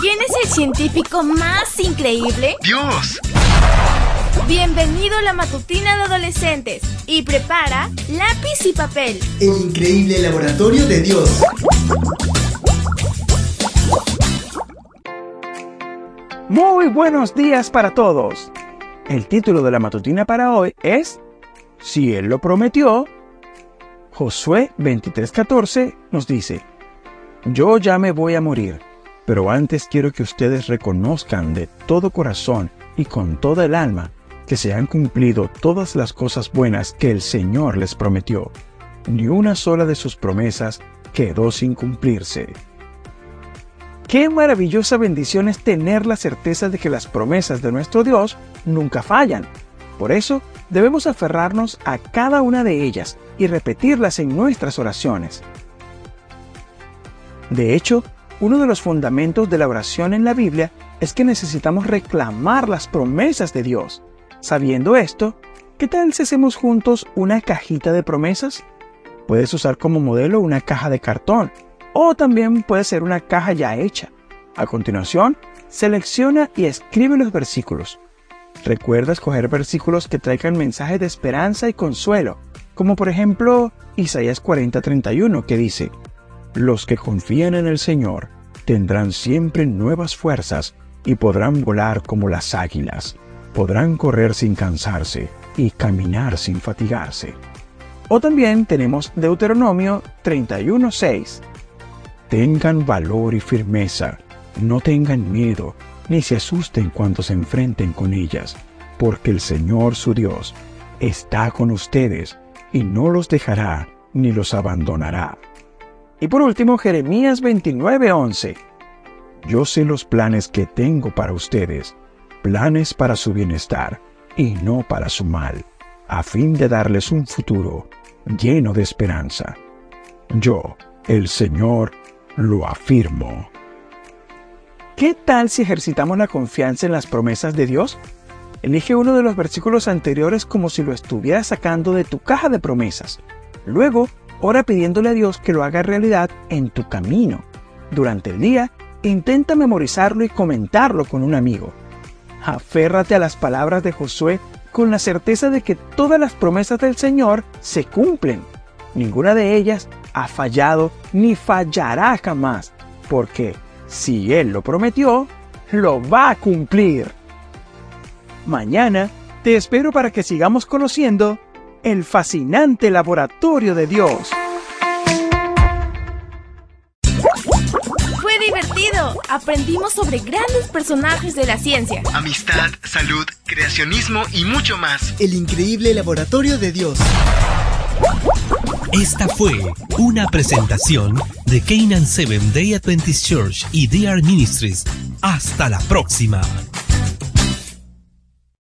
¿Quién es el científico más increíble? ¡Dios! Bienvenido a la matutina de adolescentes y prepara lápiz y papel. El increíble laboratorio de Dios. Muy buenos días para todos. El título de la matutina para hoy es Si Él lo prometió. Josué 23:14 nos dice, Yo ya me voy a morir, pero antes quiero que ustedes reconozcan de todo corazón y con toda el alma que se han cumplido todas las cosas buenas que el Señor les prometió. Ni una sola de sus promesas quedó sin cumplirse. Qué maravillosa bendición es tener la certeza de que las promesas de nuestro Dios nunca fallan. Por eso debemos aferrarnos a cada una de ellas y repetirlas en nuestras oraciones. De hecho, uno de los fundamentos de la oración en la Biblia es que necesitamos reclamar las promesas de Dios. Sabiendo esto, ¿qué tal si hacemos juntos una cajita de promesas? Puedes usar como modelo una caja de cartón o también puede ser una caja ya hecha. A continuación, selecciona y escribe los versículos. Recuerda escoger versículos que traigan mensajes de esperanza y consuelo, como por ejemplo Isaías 40:31 que dice, Los que confían en el Señor tendrán siempre nuevas fuerzas y podrán volar como las águilas podrán correr sin cansarse y caminar sin fatigarse. O también tenemos Deuteronomio 31.6. Tengan valor y firmeza, no tengan miedo, ni se asusten cuando se enfrenten con ellas, porque el Señor su Dios está con ustedes y no los dejará ni los abandonará. Y por último, Jeremías 29:11. Yo sé los planes que tengo para ustedes, planes para su bienestar y no para su mal, a fin de darles un futuro lleno de esperanza. Yo, el Señor, lo afirmo. ¿Qué tal si ejercitamos la confianza en las promesas de Dios? Elige uno de los versículos anteriores como si lo estuvieras sacando de tu caja de promesas. Luego, ora pidiéndole a Dios que lo haga realidad en tu camino. Durante el día, intenta memorizarlo y comentarlo con un amigo. Aférrate a las palabras de Josué con la certeza de que todas las promesas del Señor se cumplen. Ninguna de ellas ha fallado ni fallará jamás, porque si Él lo prometió, lo va a cumplir. Mañana te espero para que sigamos conociendo el fascinante laboratorio de Dios. aprendimos sobre grandes personajes de la ciencia. Amistad, salud, creacionismo y mucho más. El increíble laboratorio de Dios. Esta fue una presentación de Canaan Seven Day Adventist Church y DR Ministries. Hasta la próxima.